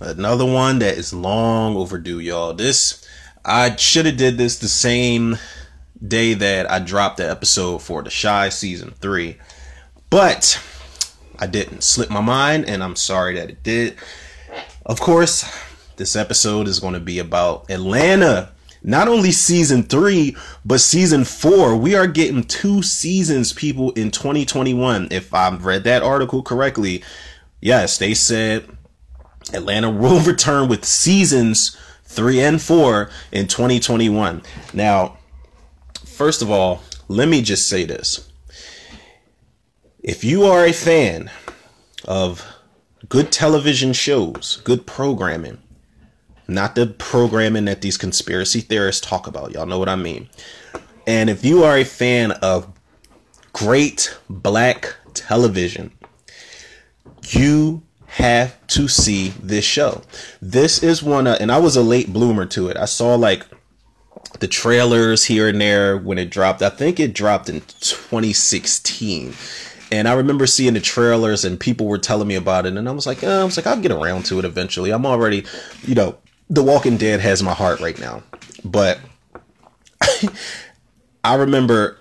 Another one that is long overdue, y'all. This I should have did this the same day that I dropped the episode for the Chi season 3. But I didn't slip my mind and I'm sorry that it did. Of course, this episode is going to be about Atlanta. Not only season 3, but season 4. We are getting two seasons people in 2021 if I've read that article correctly. Yes, they said Atlanta will return with seasons three and four in 2021. Now, first of all, let me just say this. If you are a fan of good television shows, good programming, not the programming that these conspiracy theorists talk about, y'all know what I mean. And if you are a fan of great black television, you have to see this show. This is one, of, and I was a late bloomer to it. I saw like the trailers here and there when it dropped. I think it dropped in 2016. And I remember seeing the trailers and people were telling me about it. And I was like, oh, I was like, I'll get around to it eventually. I'm already, you know, The Walking Dead has my heart right now. But I remember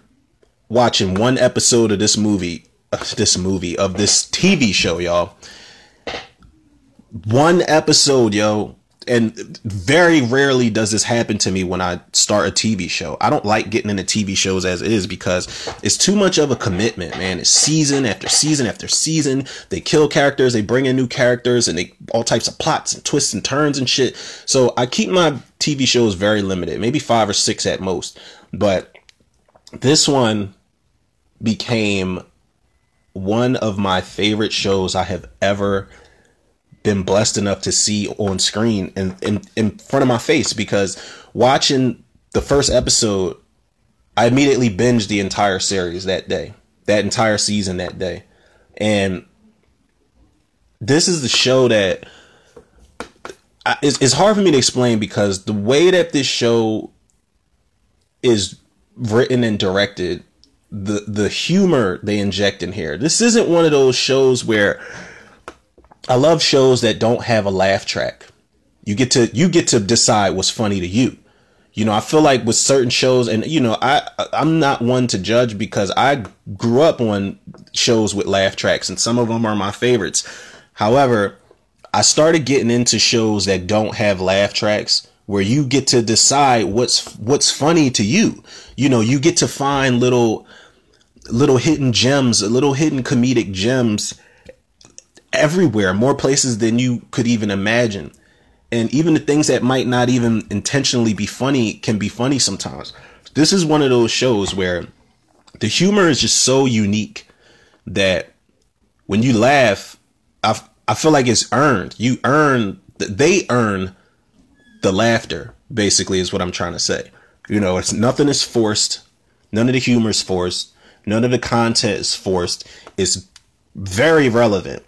watching one episode of this movie, uh, this movie, of this TV show, y'all one episode, yo, and very rarely does this happen to me when I start a TV show. I don't like getting into TV shows as is because it's too much of a commitment, man. It's season after season after season. They kill characters, they bring in new characters, and they all types of plots and twists and turns and shit. So I keep my TV shows very limited, maybe five or six at most. But this one became one of my favorite shows I have ever been blessed enough to see on screen and in, in, front of my face because watching the first episode, I immediately binged the entire series that day, that entire season that day. And this is the show that I, it's, it's hard for me to explain because the way that this show is written and directed, the the humor they inject in here. This isn't one of those shows where I love shows that don't have a laugh track. You get to you get to decide what's funny to you. You know, I feel like with certain shows, and you know, I I'm not one to judge because I grew up on shows with laugh tracks, and some of them are my favorites. However, I started getting into shows that don't have laugh tracks where you get to decide what's what's funny to you. You know, you get to find little little hidden gems, little hidden comedic gems everywhere, more places than you could even imagine. And even the things that might not even intentionally be funny can be funny sometimes. This is one of those shows where the humor is just so unique that when you laugh, I, I feel like it's earned. You earn, they earn the laughter, basically, is what I'm trying to say. You know, it's nothing is forced. None of the humor is forced. None of the content is forced. It's very relevant.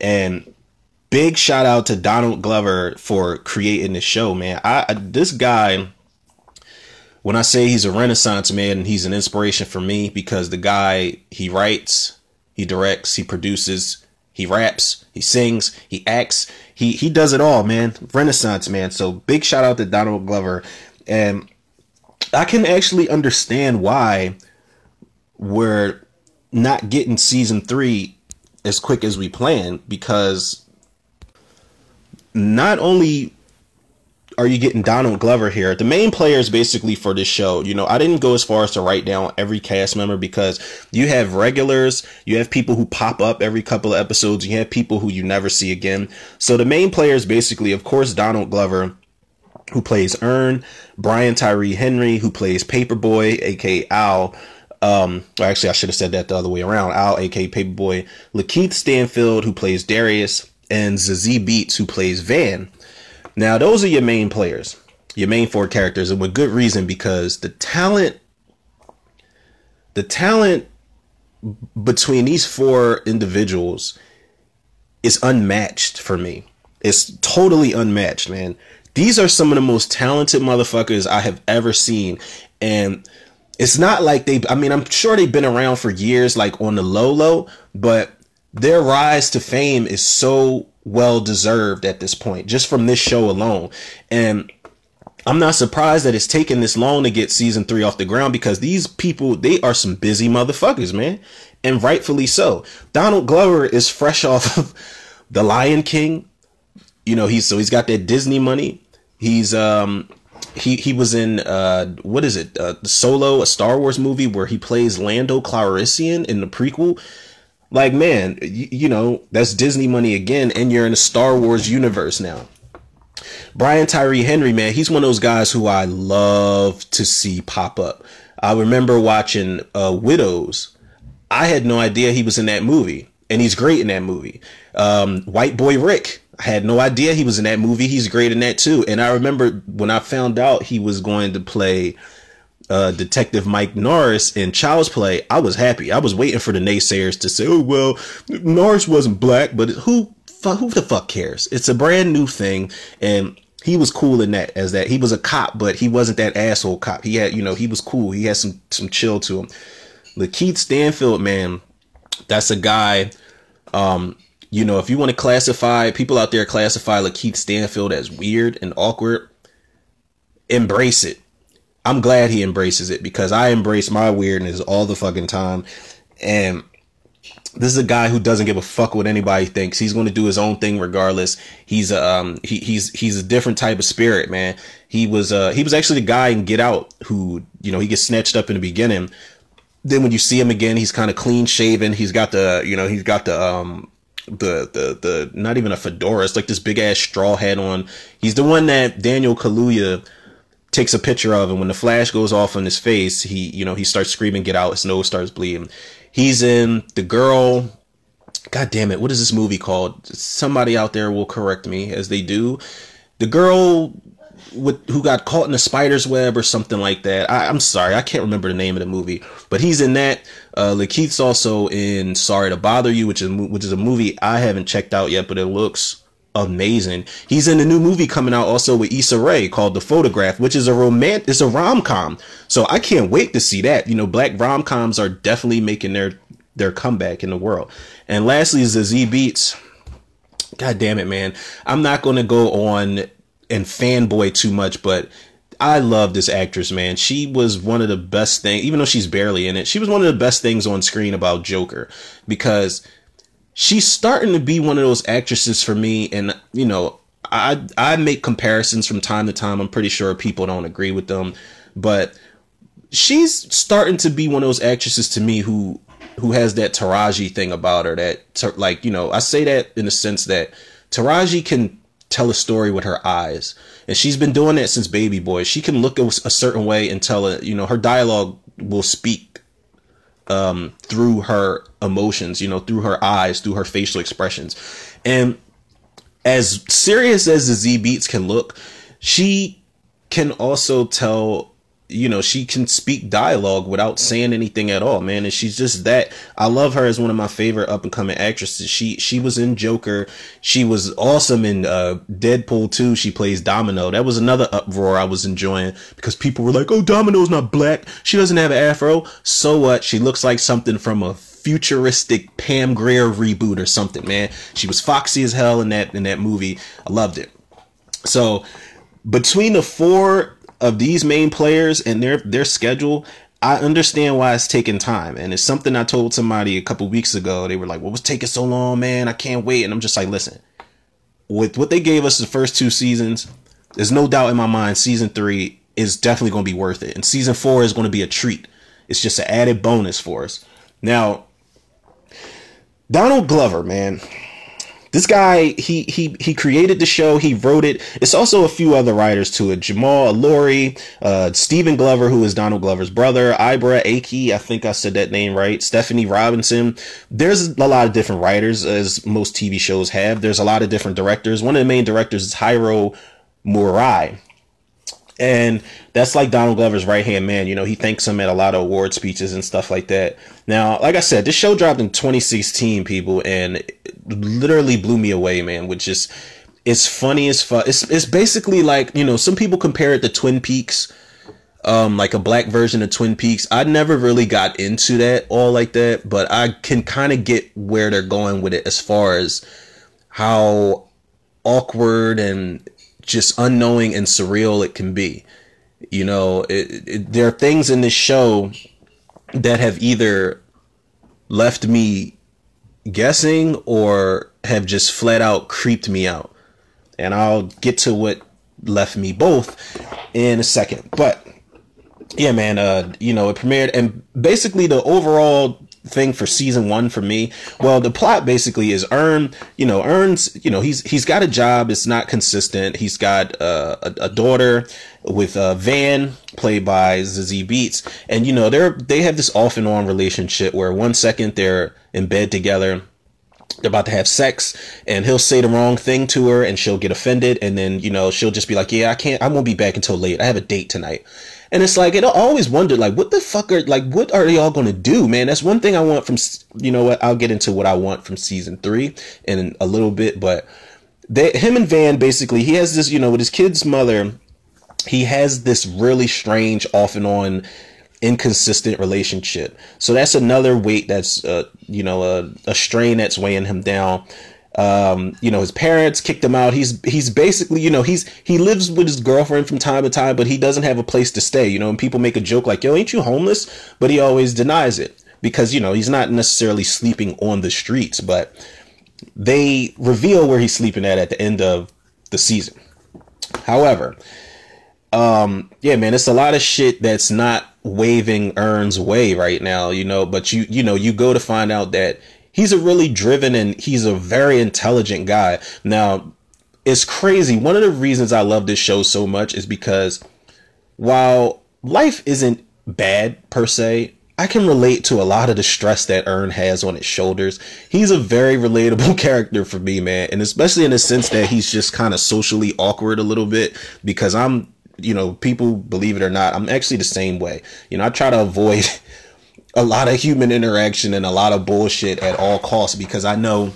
And big shout out to Donald Glover for creating this show, man. I, this guy when I say he's a renaissance man, he's an inspiration for me because the guy he writes, he directs, he produces, he raps, he sings, he acts, he he does it all, man. Renaissance man. So big shout out to Donald Glover. And I can actually understand why we're not getting season three as quick as we plan because not only are you getting Donald Glover here? The main players basically for this show, you know, I didn't go as far as to write down every cast member because you have regulars, you have people who pop up every couple of episodes, you have people who you never see again. So the main players basically, of course, Donald Glover, who plays Earn, Brian Tyree Henry, who plays Paper Boi, aka Al, um, actually, I should have said that the other way around. Al, aka Paper Boi, Lakeith Stanfield, who plays Darius, and Zazie Beetz, who plays Van. Now, those are your main players, your main four characters, and with good reason because the talent, the talent between these four individuals is unmatched for me. It's totally unmatched, man. These are some of the most talented motherfuckers I have ever seen. And it's not like they I mean, I'm sure they've been around for years like on the low low, but their rise to fame is so well deserved at this point, just from this show alone. And I'm not surprised that it's taken this long to get season three off the ground because these people, they are some busy motherfuckers, man. And rightfully so. Donald Glover is fresh off of The Lion King. You know, he's so he's got that Disney money. He's um he he was in uh what is it uh solo a star wars movie where he plays lando Calrissian in the prequel? Like man you, you know that's disney money again and you're in a star wars universe now. Brian tyree henry man he's one of those guys who i love to see pop up. I remember watching uh widows. I had no idea he was in that movie and he's great in that movie. Um white boy rick I had no idea he was in that movie. He's great in that too. And I remember when I found out he was going to play uh, Detective Mike Norris in Child's Play, I was happy. I was waiting for the naysayers to say, "Oh well, Norris wasn't black," but who who the fuck cares? It's a brand new thing, and he was cool in that as that he was a cop, but he wasn't that asshole cop. He had, you know, he was cool. He had some some chill to him. Lakeith Stanfield, man, that's a guy. Um, you know, if you want to classify people out there classify Lakeith Stanfield as weird and awkward, embrace it. I'm glad he embraces it because I embrace my weirdness all the fucking time. And this is a guy who doesn't give a fuck what anybody thinks. He's going to do his own thing regardless. He's um he, he's he's a different type of spirit, man. He was uh he was actually the guy in Get Out who you know he gets snatched up in the beginning. Then when you see him again, he's kind of clean shaven. He's got the you know he's got the um the the the not even a fedora. It's like this big ass straw hat on. He's the one that Daniel Kaluuya takes a picture of, and when the flash goes off on his face, he you know he starts screaming, "Get out!" His nose starts bleeding. He's in the girl. God damn it! What is this movie called? Somebody out there will correct me as they do. The girl with who got caught in the spider's web or something like that. I, am sorry, I can't remember the name of the movie, but he's in that. Uh, Lakeith's also in Sorry to Bother You, which is which is a movie I haven't checked out yet, but it looks amazing. He's in a new movie coming out also with Issa Rae called The Photograph, which is a romance, it's a rom com. So I can't wait to see that. You know, black rom coms are definitely making their their comeback in the world. And lastly is Zazie Beetz. God damn it, man. I'm not to go on and fanboy too much, but I love this actress, man. She was one of the best things, even though she's barely in it, she was one of the best things on screen about Joker because she's starting to be one of those actresses for me. And, you know, I, I make comparisons from time to time. I'm pretty sure people don't agree with them, but she's starting to be one of those actresses to me who, who has that Taraji thing about her that, like, you know, I say that in the sense that Taraji can tell a story with her eyes. And she's been doing that since Baby Boy. She can look a, certain way and tell it, you know, her dialogue will speak um, through her emotions, you know, through her eyes, through her facial expressions. And as serious as Zazie Beetz can look, she can also tell you know, she can speak dialogue without saying anything at all, man. And she's just that. I love her as one of my favorite up and coming actresses. She she was in Joker. She was awesome in uh, Deadpool 2. She plays Domino. That was another uproar I was enjoying because people were like, "Oh, Domino's not black. She doesn't have an afro." So what? She looks like something from a futuristic Pam Grier reboot or something, man. She was foxy as hell in that in that movie. I loved it. So between the four of these main players and their their schedule, I understand why it's taking time. And it's something I told somebody a couple weeks ago. They were like, "What was taking so long, man? I can't wait." And I'm just like, "Listen, with what they gave us the first two seasons, there's no doubt in my mind season 3 is definitely going to be worth it. And season 4 is going to be a treat. It's just an added bonus for us." Now, Donald Glover, man, this guy he he he created the show he wrote it. It's also a few other writers to it. Jamal Olori, uh stephen glover who is donald glover's brother. Ibra Ake, i think i said that name right. Stephanie robinson. There's a lot of different writers as most tv shows have. There's a lot of different directors. One of the main directors is hiro murai. And that's like Donald Glover's right hand man. You know, he thanks him at a lot of award speeches and stuff like that. Now, like I said, this show dropped in 2016, people, and literally blew me away, man. Which is, it's funny as fuck. It's it's basically like you know, some people compare it to Twin Peaks, um, like a black version of Twin Peaks. I never really got into that all like that, but I can kind of get where they're going with it as far as how awkward and just unknowing and surreal it can be. You know, it, it, there are things in this show that have either left me guessing or have just flat out creeped me out. And I'll get to what left me both in a second. But yeah, man, uh, you know, it premiered and basically the overall thing for season one for me. Well, the plot basically is Earn, you know, Earn's, you know, he's, he's got a job. It's not consistent. He's got uh, a, a daughter with uh, Van played by Zazie Beetz. And, you know, they're, they have this off and on relationship where one second they're in bed together they're about to have sex and he'll say the wrong thing to her and she'll get offended and then you know she'll just be like yeah i can't i won't be back until late i have a date tonight and it's like, it I always wondered, like, what the fuck are, like, what are y'all gonna do, man? That's one thing I want from, you know what? I'll get into what I want from season three in a little bit, but they, him and Van basically, he has this, you know, with his kid's mother, he has this really strange off and on inconsistent relationship. So that's another weight that's, uh, you know, a, a strain that's weighing him down. Um, you know, his parents kicked him out. He's he's basically, you know, he's he lives with his girlfriend from time to time, but he doesn't have a place to stay. You know, and people make a joke like, "Yo, ain't you homeless?" But he always denies it because you know he's not necessarily sleeping on the streets, but they reveal where he's sleeping at at the end of the season. However, um, yeah, man, it's a lot of shit that's not waving Earn's way right now, you know. But you you know you go to find out that he's a really driven and he's a very intelligent guy. Now, it's crazy. One of the reasons I love this show so much is because while life isn't bad per se, I can relate to a lot of the stress that Earn has on his shoulders. He's a very relatable character for me, man. And especially in the sense that he's just kind of socially awkward a little bit because I'm, you know, people believe it or not, I'm actually the same way. You know, I try to avoid a lot of human interaction and a lot of bullshit at all costs because I know,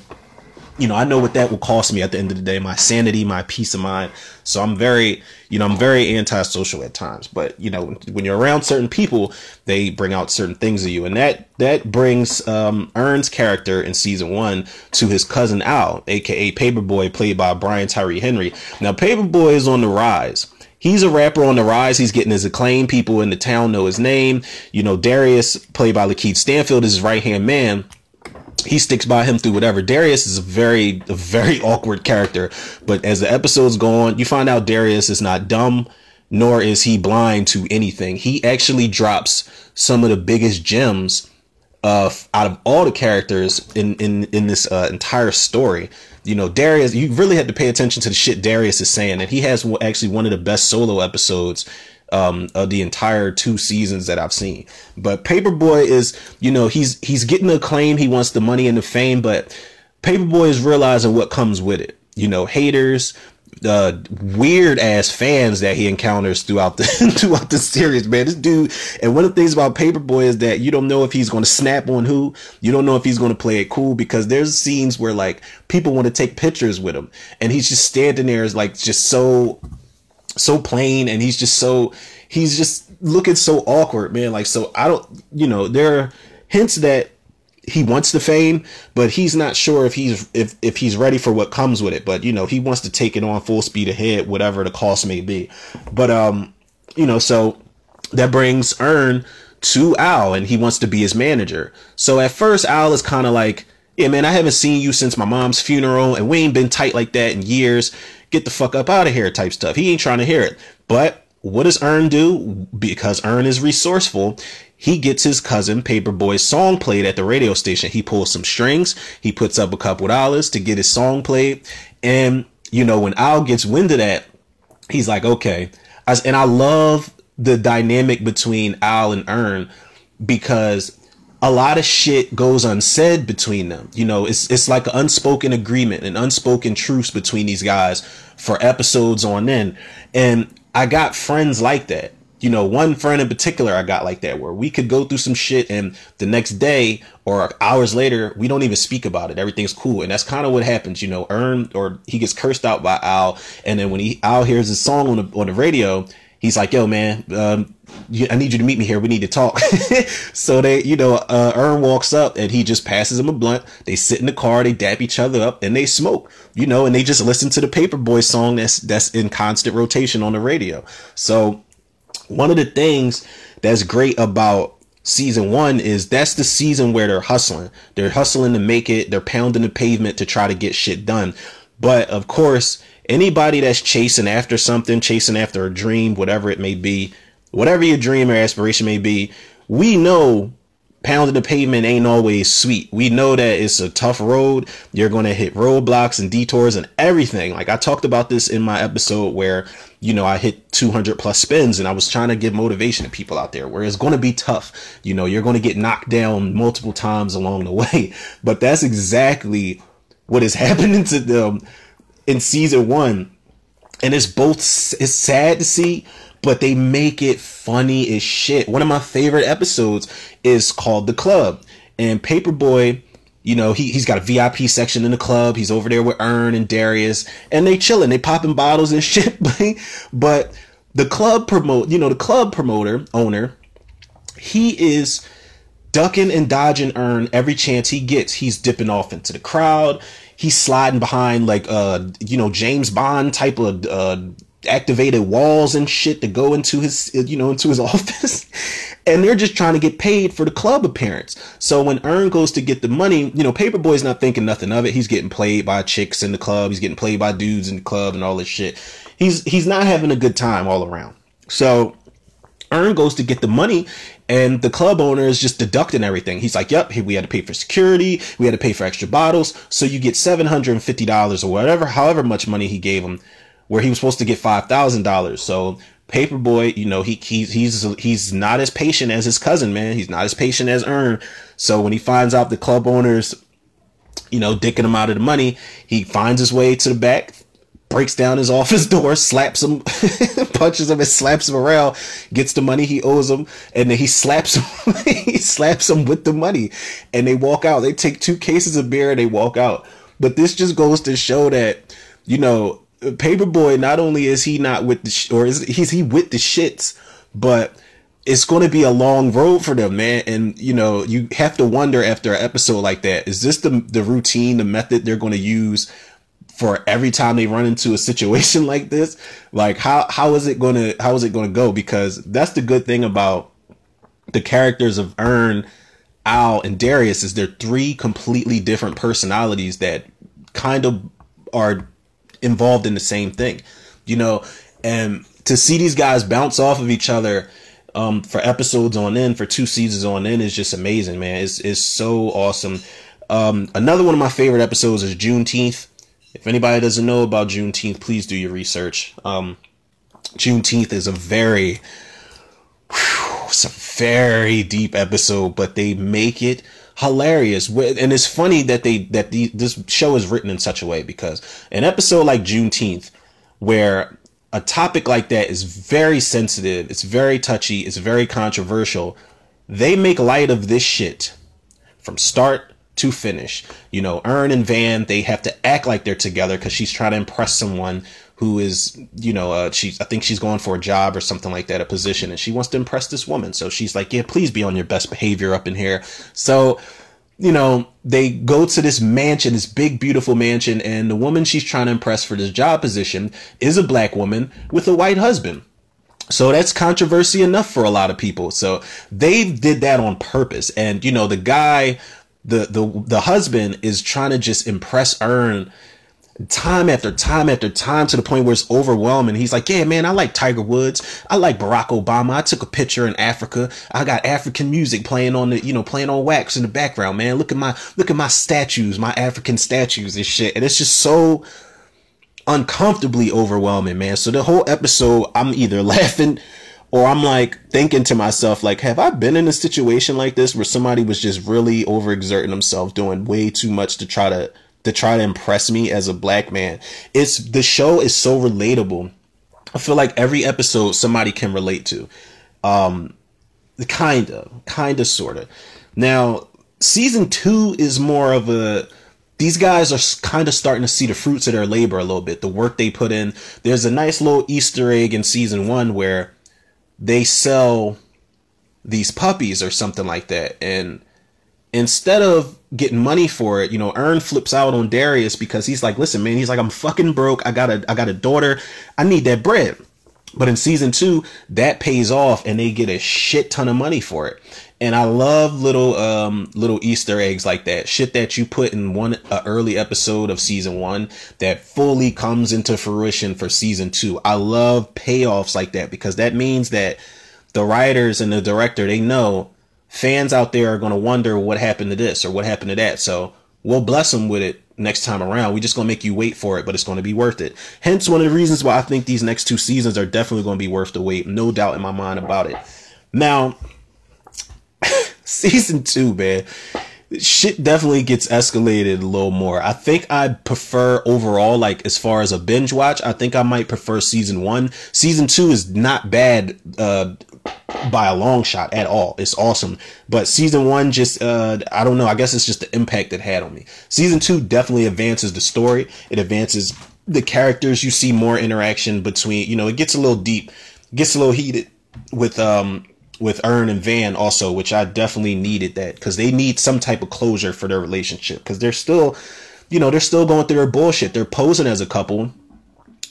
you know, I know what that will cost me at the end of the day, my sanity, my peace of mind. So I'm very, you know, I'm very antisocial at times, but you know, when you're around certain people, they bring out certain things of you. And that, that brings, um, Earn's character in season one to his cousin Al, aka Paper Boi, played by Brian Tyree Henry. Now, Paper Boi is on the rise he's a rapper on the rise. He's getting his acclaim. People in the town know his name. You know, Darius, played by Lakeith Stanfield, is his right hand man. He sticks by him through whatever. Darius is a very, a very awkward character. But as the episodes go on, you find out Darius is not dumb, nor is he blind to anything. He actually drops some of the biggest gems uh, out of all the characters in in in this uh, entire story you know, Darius, you really had to pay attention to the shit Darius is saying. And he has actually one of the best solo episodes um, of the entire two seasons that I've seen. But Paper Boi is, you know, he's he's getting the acclaim, he wants the money and the fame, but Paper Boi is realizing what comes with it. You know, haters, uh, weird ass fans that he encounters throughout the throughout the series, man. This dude, and one of the things about Paper Boi is that you don't know if he's going to snap on who. You don't know if he's going to play it cool because there's scenes where like people want to take pictures with him, and he's just standing there, is like just so so plain, and he's just so he's just looking so awkward, man. Like so, I don't, you know, there are hints that he wants the fame, but he's not sure if he's if if he's ready for what comes with it. But you know, he wants to take it on full speed ahead, whatever the cost may be. But um, you know, so that brings Earn to Al, and he wants to be his manager. So at first, Al is kind of like, "Yeah, man, I haven't seen you since my mom's funeral, and we ain't been tight like that in years. Get the fuck up out of here," type stuff. He ain't trying to hear it, but what does Earn do? Because Earn is resourceful, he gets his cousin Paper Boi's song played at the radio station. He pulls some strings. He puts up a couple dollars to get his song played. And, you know, when Al gets wind of that, he's like, okay. And I love the dynamic between Al and Earn because a lot of shit goes unsaid between them. You know, it's it's like an unspoken agreement, an unspoken truce between these guys for episodes on end. And I got friends like that you know, one friend in particular I got like that where we could go through some shit and the next day or hours later, we don't even speak about it. Everything's cool. And that's kind of what happens, you know, Earn or he gets cursed out by Al. And then when he Al hears his song on the, on the radio, he's like, "Yo, man, um, I need you to meet me here. We need to talk." so they, you know, uh, Earn walks up and he just passes him a blunt. They sit in the car, they dap each other up, and they smoke. You know, and they just listen to the Paper Boi song that's that's in constant rotation on the radio. So one of the things that's great about season one is that's the season where they're hustling. They're hustling to make it. They're pounding the pavement to try to get shit done. But of course, anybody that's chasing after something, chasing after a dream, whatever it may be, whatever your dream or aspiration may be, we know pounding the pavement ain't always sweet. We know that it's a tough road. You're going to hit roadblocks and detours and everything. Like I talked about this in my episode where, you know, I hit 200 plus spins and I was trying to give motivation to people out there where it's going to be tough. You know, you're going to get knocked down multiple times along the way, but that's exactly what is happening to them in season one. And it's both, it's sad to see, but they make it funny as shit. One of my favorite episodes is called The Club. And Paper Boi, you know, he, he's got a VIP section in the club. He's over there with Earn and Darius, and they chilling, they popping bottles and shit. but the club promote, you know, the club promoter, owner, he is ducking and dodging Earn every chance he gets. He's dipping off into the crowd. He's sliding behind like uh, you know, James Bond type of uh activated walls and shit to go into his you know into his office and they're just trying to get paid for the club appearance so when earn goes to get the money you know paperboy's not thinking nothing of it he's getting played by chicks in the club he's getting played by dudes in the club and all this shit he's he's not having a good time all around so earn goes to get the money and the club owner is just deducting everything. He's like, yep, we had to pay for security. We had to pay for extra bottles. So you get $750 or whatever, however much money he gave him where he was supposed to get five thousand dollars. So Paper Boi, you know, he he's he's he's not as patient as his cousin, man. He's not as patient as Earn. So when he finds out the club owners, you know, dicking him out of the money, he finds his way to the back, breaks down his office door, slaps him, punches him, and slaps him around, gets the money he owes him, and then he slaps him. he slaps him with the money, and they walk out. They take two cases of beer and they walk out. But this just goes to show that, you know, Paper Boi, not only is he not with the sh- or is he's he with the shits, but it's going to be a long road for them, man. And you know, you have to wonder after an episode like that, is this the the routine, the method they're going to use for every time they run into a situation like this? Like how how is it going to how is it going to go? Because that's the good thing about the characters of Earn, Al, and Darius is they're three completely different personalities that kind of are involved in the same thing, you know, and to see these guys bounce off of each other um, for episodes on end, for two seasons on end is just amazing, man. It's, it's so awesome. Um, another one of my favorite episodes is Juneteenth. If anybody doesn't know about Juneteenth, please do your research. Um, Juneteenth is a very, whew, it's a very deep episode, but they make it hilarious. And it's funny that they that the, this show is written in such a way because an episode like Juneteenth, where a topic like that is very sensitive, it's very touchy, it's very controversial. They make light of this shit from start to finish. You know, Earn and Van, they have to act like they're together because she's trying to impress someone who is, you know, uh, she's, I think she's going for a job or something like that, a position, and she wants to impress this woman. So she's like, yeah, please be on your best behavior up in here. So, you know, they go to this mansion, this big, beautiful mansion, and the woman she's trying to impress for this job position is a black woman with a white husband. So that's controversy enough for a lot of people. So they did that on purpose. And, you know, the guy, the, the, the husband is trying to just impress Earn time after time after time to the point where it's overwhelming. He's like, yeah, man, I like Tiger Woods. I like Barack Obama. I took a picture in Africa. I got African music playing on the, you know, playing on wax in the background, man. Look at my, look at my statues, my African statues and shit. And it's just so uncomfortably overwhelming, man. So the whole episode, I'm either laughing or I'm like thinking to myself, like, have I been in a situation like this where somebody was just really overexerting themselves, doing way too much to try to to try to impress me as a black man. It's the show is so relatable. I feel like every episode somebody can relate to. Um kind of, kind of sort of. Now, season 2 is more of a these guys are kind of starting to see the fruits of their labor a little bit, the work they put in. There's a nice little Easter egg in season one where they sell these puppies or something like that. And instead of getting money for it, you know, Earn flips out on Darius because he's like, listen, man, he's like, I'm fucking broke. I got a I got a daughter. I need that bread. But in season two, that pays off and they get a shit ton of money for it. And I love little um little Easter eggs like that. Shit that you put in one uh, early episode of season 1 that fully comes into fruition for season 2. I love payoffs like that because that means that the writers and the director, they know fans out there are going to wonder what happened to this or what happened to that. So we'll bless them with it next time around. We're just going to make you wait for it, but it's going to be worth it. Hence, one of the reasons why I think these next two seasons are definitely going to be worth the wait. No doubt in my mind about it. Now, season two, man, shit definitely gets escalated a little more. I think I prefer overall, like as far as a binge watch, I think I might prefer season one. Season two is not bad. Uh, by a long shot at all. It's awesome. But season one just uh I don't know, I guess it's just the impact it had on me. Season two definitely advances the story. It advances the characters. You see more interaction between, you know, it gets a little deep, gets a little heated with um with Earn and Van also, which I definitely needed that because they need some type of closure for their relationship because they're still, you know, they're still going through their bullshit. They're posing as a couple,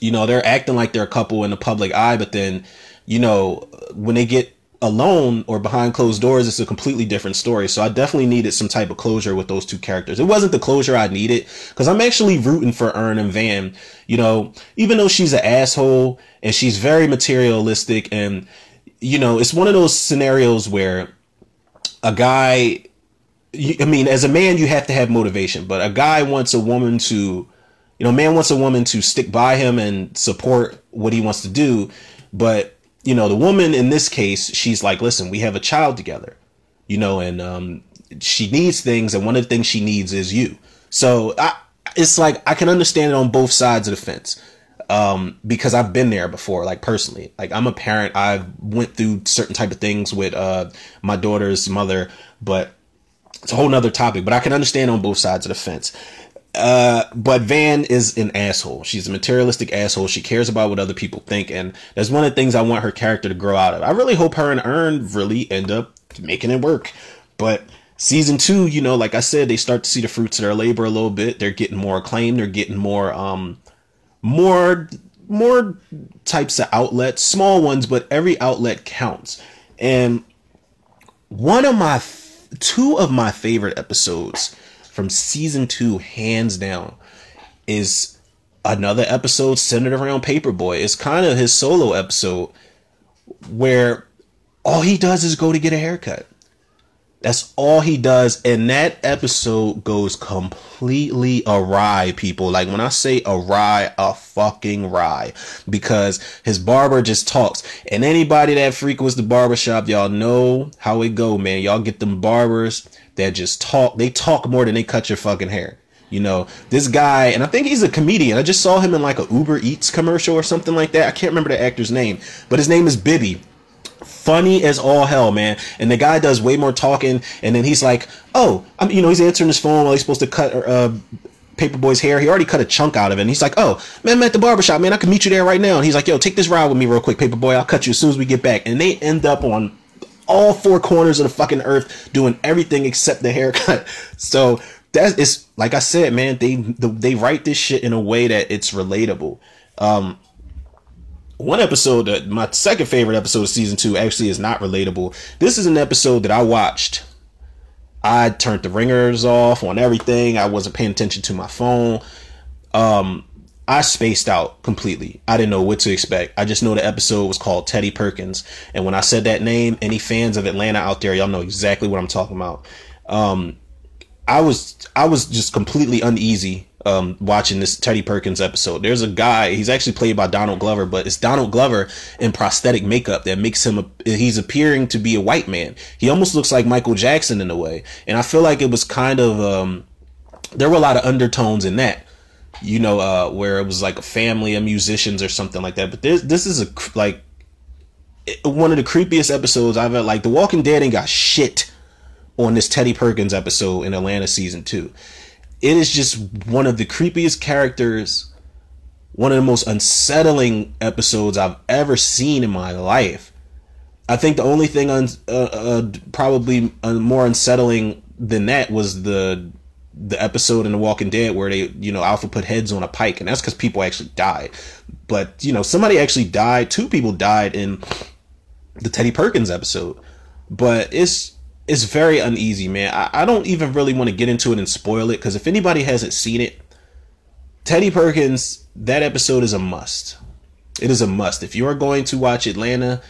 you know, they're acting like they're a couple in the public eye, but then you know, when they get alone or behind closed doors, it's a completely different story. So I definitely needed some type of closure with those two characters. It wasn't the closure I needed because I'm actually rooting for Earn and Van. You know, even though she's an asshole and she's very materialistic and, you know, it's one of those scenarios where a guy, I mean, as a man, you have to have motivation, but a guy wants a woman to, you know, man wants a woman to stick by him and support what he wants to do. But you know, the woman in this case, she's like, listen, we have a child together, you know, and um, she needs things, and one of the things she needs is you. So I, it's like I can understand it on both sides of the fence. Um, because I've been there before, like personally, like I'm a parent. I've went through certain type of things with, uh, my daughter's mother, but it's a whole nother topic, but I can understand on both sides of the fence. Uh, but Van is an asshole. She's a materialistic asshole. She cares about what other people think, and that's one of the things I want her character to grow out of. I really hope her and Earn really end up making it work. But season two, you know, like I said, they start to see the fruits of their labor a little bit. They're getting more acclaim. They're getting more, um, more, more types of outlets, small ones, but every outlet counts. And one of my, two of my favorite episodes from season two, hands down, is another episode centered around Paper Boi. It's kind of his solo episode where all he does is go to get a haircut. That's all he does. And that episode goes completely awry, people. Like when I say awry, a fucking rye. Because his barber just talks. And anybody that frequents the barbershop, y'all know how it go, man. Y'all get them barbers that just talk. They talk more than they cut your fucking hair. You know, this guy, and I think he's a comedian. I just saw him in like a Uber Eats commercial or something like that. I can't remember the actor's name, but his name is Bibby funny as all hell, man. And the guy does way more talking, and then he's like, "Oh, I'm," you know, he's answering his phone while he's supposed to cut uh, Paper Boi's hair. He already cut a chunk out of it. And he's like, "Oh, man, I'm at the barbershop, man. I can meet you there right now." And he's like, "Yo, take this ride with me real quick, Paper Boi. I'll cut you as soon as we get back." And they end up on all four corners of the fucking earth doing everything except the haircut. So that is like I said, man. They they write this shit in a way that it's relatable. Um, one episode that my second favorite episode of season two actually is not relatable. This is an episode that I watched. I turned the ringers off on everything. I wasn't paying attention to my phone. Um, I spaced out completely. I didn't know what to expect. I just know the episode was called Teddy Perkins. And when I said that name, any fans of Atlanta out there, y'all know exactly what I'm talking about. Um, I was I was just completely uneasy um, watching this Teddy Perkins episode. There's a guy, he's actually played by Donald Glover, but it's Donald Glover in prosthetic makeup that makes him, a, he's appearing to be a white man. He almost looks like Michael Jackson in a way. And I feel like it was kind of, um, there were a lot of undertones in that, you know, uh, where it was like a family of musicians or something like that. But this, this is a, like, one of the creepiest episodes I've ever, like, The Walking Dead ain't got shit on this Teddy Perkins episode in Atlanta season two it is just one of the creepiest characters, one of the most unsettling episodes I've ever seen in my life. I think the only thing un, uh, uh, probably more unsettling than that was the the episode in The Walking Dead where they, you know, Alpha put heads on a pike, and that's because people actually died. But you know, somebody actually died. Two people died in the Teddy Perkins episode. But it's it's very uneasy, man. I, I don't even really want to get into it and spoil it because if anybody hasn't seen it, Teddy Perkins, that episode is a must. It is a must. If you are going to watch Atlanta,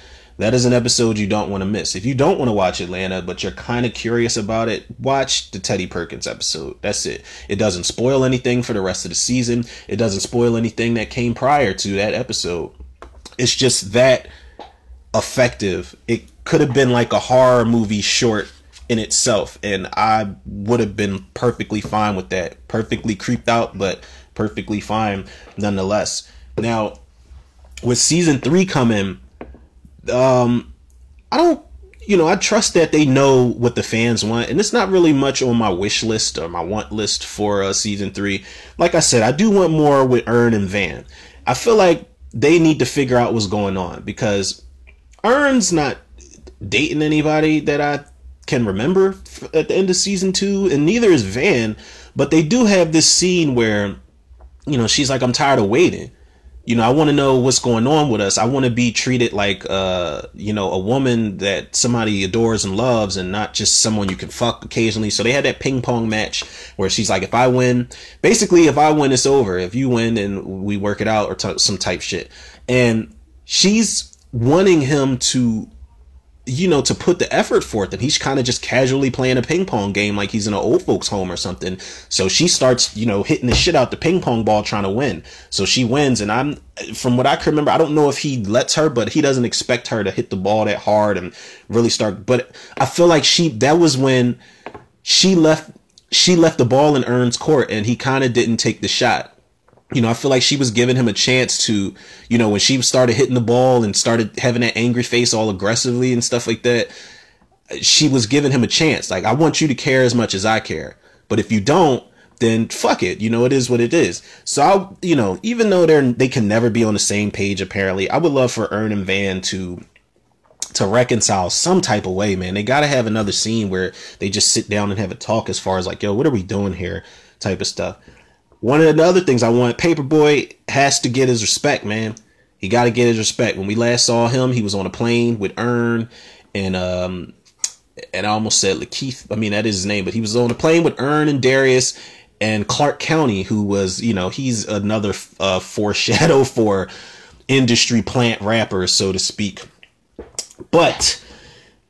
that is an episode you don't want to miss. If you don't want to watch Atlanta, but you're kind of curious about it, watch the Teddy Perkins episode. That's it. It doesn't spoil anything for the rest of the season. It doesn't spoil anything that came prior to that episode. It's just that effective. It could have been like a horror movie short in itself, and I would have been perfectly fine with that. Perfectly creeped out, but perfectly fine nonetheless. Now, with season three coming, um, I don't, you know, I trust that they know what the fans want, and it's not really much on my wish list or my want list for uh, season three. Like I said, I do want more with Earn and Van. I feel like they need to figure out what's going on because Earn's not dating anybody that I can remember at the end of season two, and neither is Van. But they do have this scene where, you know, she's like, "I'm tired of waiting." You know, I want to know what's going on with us. I want to be treated like, uh, you know, a woman that somebody adores and loves, and not just someone you can fuck occasionally. So they had that ping pong match where she's like, "If I win, basically, if I win, it's over. If you win, and we work it out or t- some type shit." And she's wanting him to you know, to put the effort forth. And he's kind of just casually playing a ping pong game like he's in an old folks home or something. So she starts, you know, hitting the shit out the ping pong ball trying to win. So she wins. And I'm, from what I can remember, I don't know if he lets her, but he doesn't expect her to hit the ball that hard and really start. But I feel like she, that was when she left, she left the ball in Earn's court and he kind of didn't take the shot you know, I feel like she was giving him a chance to, you know, when she started hitting the ball and started having that angry face all aggressively and stuff like that, she was giving him a chance. Like, I want you to care as much as I care. But if you don't, then fuck it. You know, it is what it is. So I, you know, even though they're, they can never be on the same page, apparently, I would love for Earn and Van to, to reconcile some type of way, man. They got to have another scene where they just sit down and have a talk as far as like, yo, what are we doing here? Type of stuff. One of the other things I want, Paper Boi has to get his respect, man. He got to get his respect. When we last saw him, he was on a plane with Earn and um and I almost said Lakeith. I mean that is his name, but he was on a plane with Earn and Darius and Clark County, who was you know he's another uh, foreshadow for industry plant rappers, so to speak. But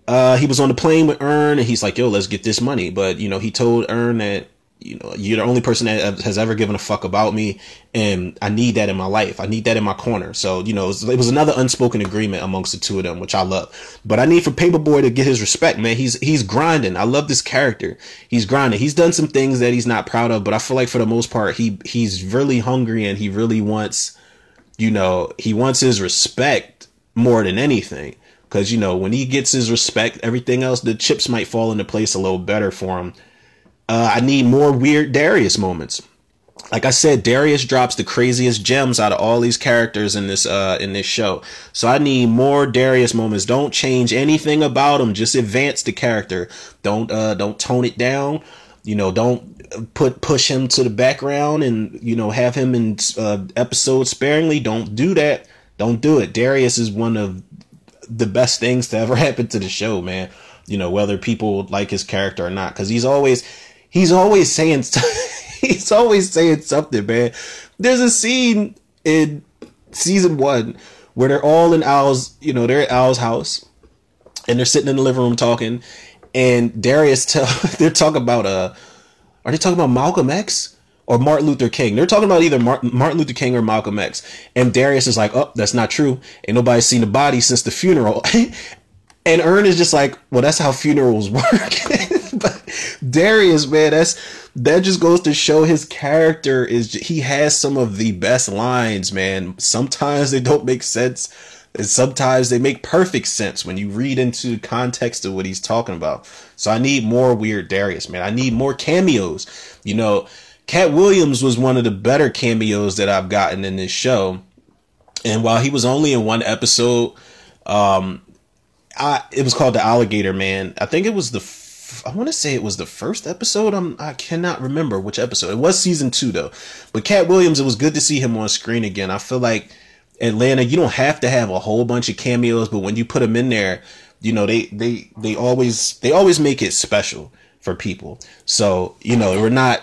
uh, he was on the plane with Earn, and he's like, "Yo, let's get this money." But you know, he told Earn that you know, you're the only person that has ever given a fuck about me, and I need that in my life. I need that in my corner. So, you know, it was, another unspoken agreement amongst the two of them, which I love. But I need for Paper Boi to get his respect, man. He's he's grinding. I love this character. He's grinding. He's done some things that he's not proud of, but I feel like for the most part, he he's really hungry and he really wants, you know, he wants his respect more than anything. Because you know, when he gets his respect, everything else, the chips might fall into place a little better for him uh, I need more weird Darius moments. Like I said, Darius drops the craziest gems out of all these characters in this uh in this show. So I need more Darius moments. Don't change anything about him. Just advance the character. Don't uh don't tone it down. You know, don't put push him to the background and you know have him in uh, episodes sparingly. Don't do that. Don't do it. Darius is one of the best things to ever happen to the show, man. You know, whether people like his character or not, because he's always he's always saying he's always saying something, man. There's a scene in season one where they're all in Al's, you know, they're at Al's house and they're sitting in the living room talking, and Darius tell they're talking about uh are they talking about Malcolm X? Or Martin Luther King. They're talking about either Martin Luther King or Malcolm X. And Darius is like, oh, that's not true. Ain't nobody seen the body since the funeral. and Earn is just like, well, that's how funerals work. But Darius, man, that's that just goes to show his character is he has some of the best lines, man. Sometimes they don't make sense, and sometimes they make perfect sense when you read into context of what he's talking about. So I need more weird Darius, man. I need more cameos. You know, Katt Williams was one of the better cameos that I've gotten in this show. And while he was only in one episode, um, I it was called the Alligator Man. I think it was the I want to say it was the first episode. I'm I cannot remember which episode. It was season two though. But Katt Williams, it was good to see him on screen again. I feel like Atlanta, you don't have to have a whole bunch of cameos, but when you put them in there, you know they they they always they always make it special for people. So you know we're not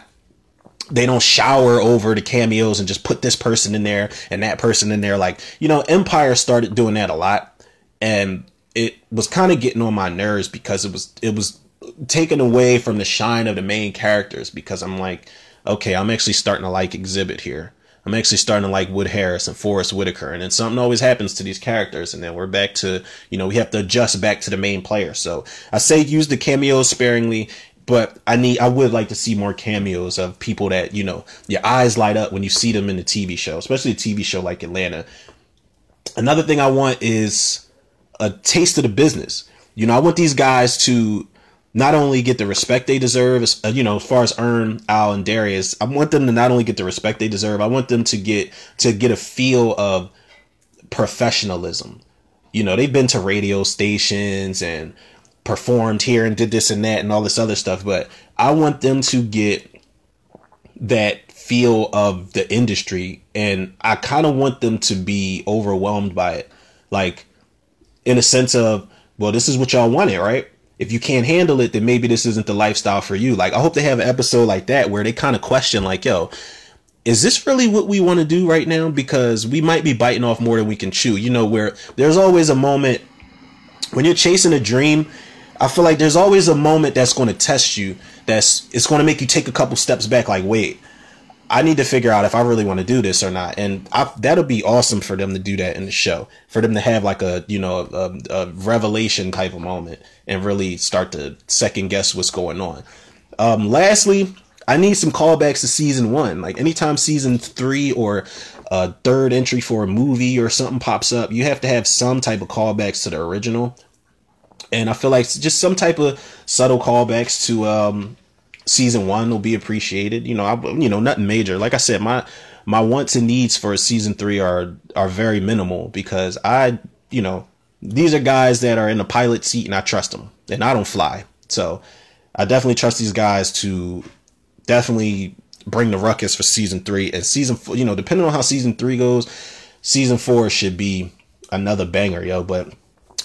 they don't shower over the cameos and just put this person in there and that person in there. Like, you know, Empire started doing that a lot. And it was kind of getting on my nerves because it was, it was taken away from the shine of the main characters because I'm like, okay, I'm actually starting to like Xzibit here. I'm actually starting to like Wood Harris and Forest Whitaker. And then something always happens to these characters. And then we're back to, you know, we have to adjust back to the main player. So I say use the cameos sparingly but I need I would like to see more cameos of people that you know your eyes light up when you see them in the TV show, especially a TV show like Atlanta. Another thing I want is a taste of the business. You know, I want these guys to not only get the respect they deserve, uh, you know, as far as Earn, Al, and Darius, I want them to not only get the respect they deserve, I want them to get to get a feel of professionalism. You know, they've been to radio stations and performed here and did this and that and all this other stuff, but I want them to get that feel of the industry and I kind of want them to be overwhelmed by it. Like in a sense of, well, this is what y'all wanted, right? If you can't handle it, then maybe this isn't the lifestyle for you. Like I hope they have an episode like that where they kind of question like, yo, is this really what we want to do right now? Because we might be biting off more than we can chew. You know, where there's always a moment when you're chasing a dream I feel like there's always a moment that's going to test you. That's it's going to make you take a couple steps back. Like, wait, I need to figure out if I really want to do this or not. And I, that'll be awesome for them to do that in the show. For them to have like a you know a, a revelation type of moment and really start to second guess what's going on. Um, lastly, I need some callbacks to season one. Like anytime season three or a third entry for a movie or something pops up, you have to have some type of callbacks to the original and I feel like just some type of subtle callbacks to um, season one will be appreciated. You know, I, you know, nothing major. Like I said, my my wants and needs for season three are are very minimal because I, you know, these are guys that are in the pilot seat and I trust them, and I don't fly. So I definitely trust these guys to definitely bring the ruckus for season three and season four. You know, depending on how season three goes, season four should be another banger, yo. But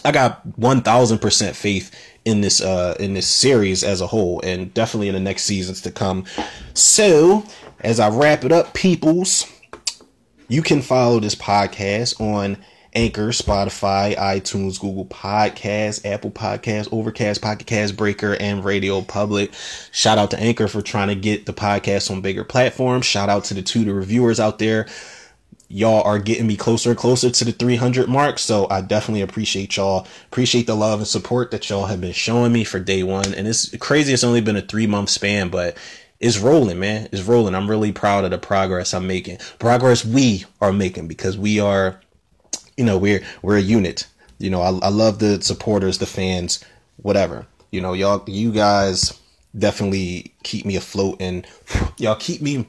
I got 1000% faith in this uh in this series as a whole and definitely in the next seasons to come. So, as I wrap it up, peoples, you can follow this podcast on Anchor, Spotify, iTunes, Google Podcasts, Apple Podcasts, Overcast, Pocket Cast, Breaker, and Radio Public. Shout out to Anchor for trying to get the podcast on bigger platforms. Shout out to the Tudor reviewers out there y'all are getting me closer and closer to the 300 mark. So I definitely appreciate y'all. Appreciate the love and support that y'all have been showing me for day one. And it's crazy. It's only been a three month span, but it's rolling, man. It's rolling. I'm really proud of the progress I'm making. Progress we are making because we are, you know, we're, we're a unit. You know, I, I love the supporters, the fans, whatever. You know, y'all, you guys definitely keep me afloat and y'all keep me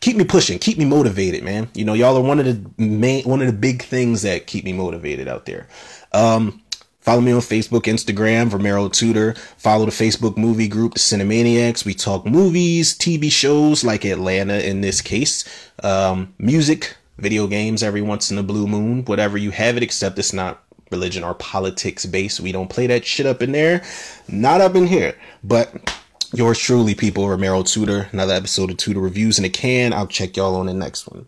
keep me pushing, keep me motivated, man. You know, y'all are one of the main, one of the big things that keep me motivated out there. Um, follow me on Facebook, Instagram, Romero Tudor. Follow the Facebook movie group, the Cinemaniacs. We talk movies, TV shows like Atlanta in this case, um, music, video games every once in a blue moon, whatever you have it, except it's not religion or politics based. We don't play that shit up in there. Not up in here. But Yours truly, people, Romero Tudor. Another episode of Tudor Reviews in a can. I'll check y'all on the next one.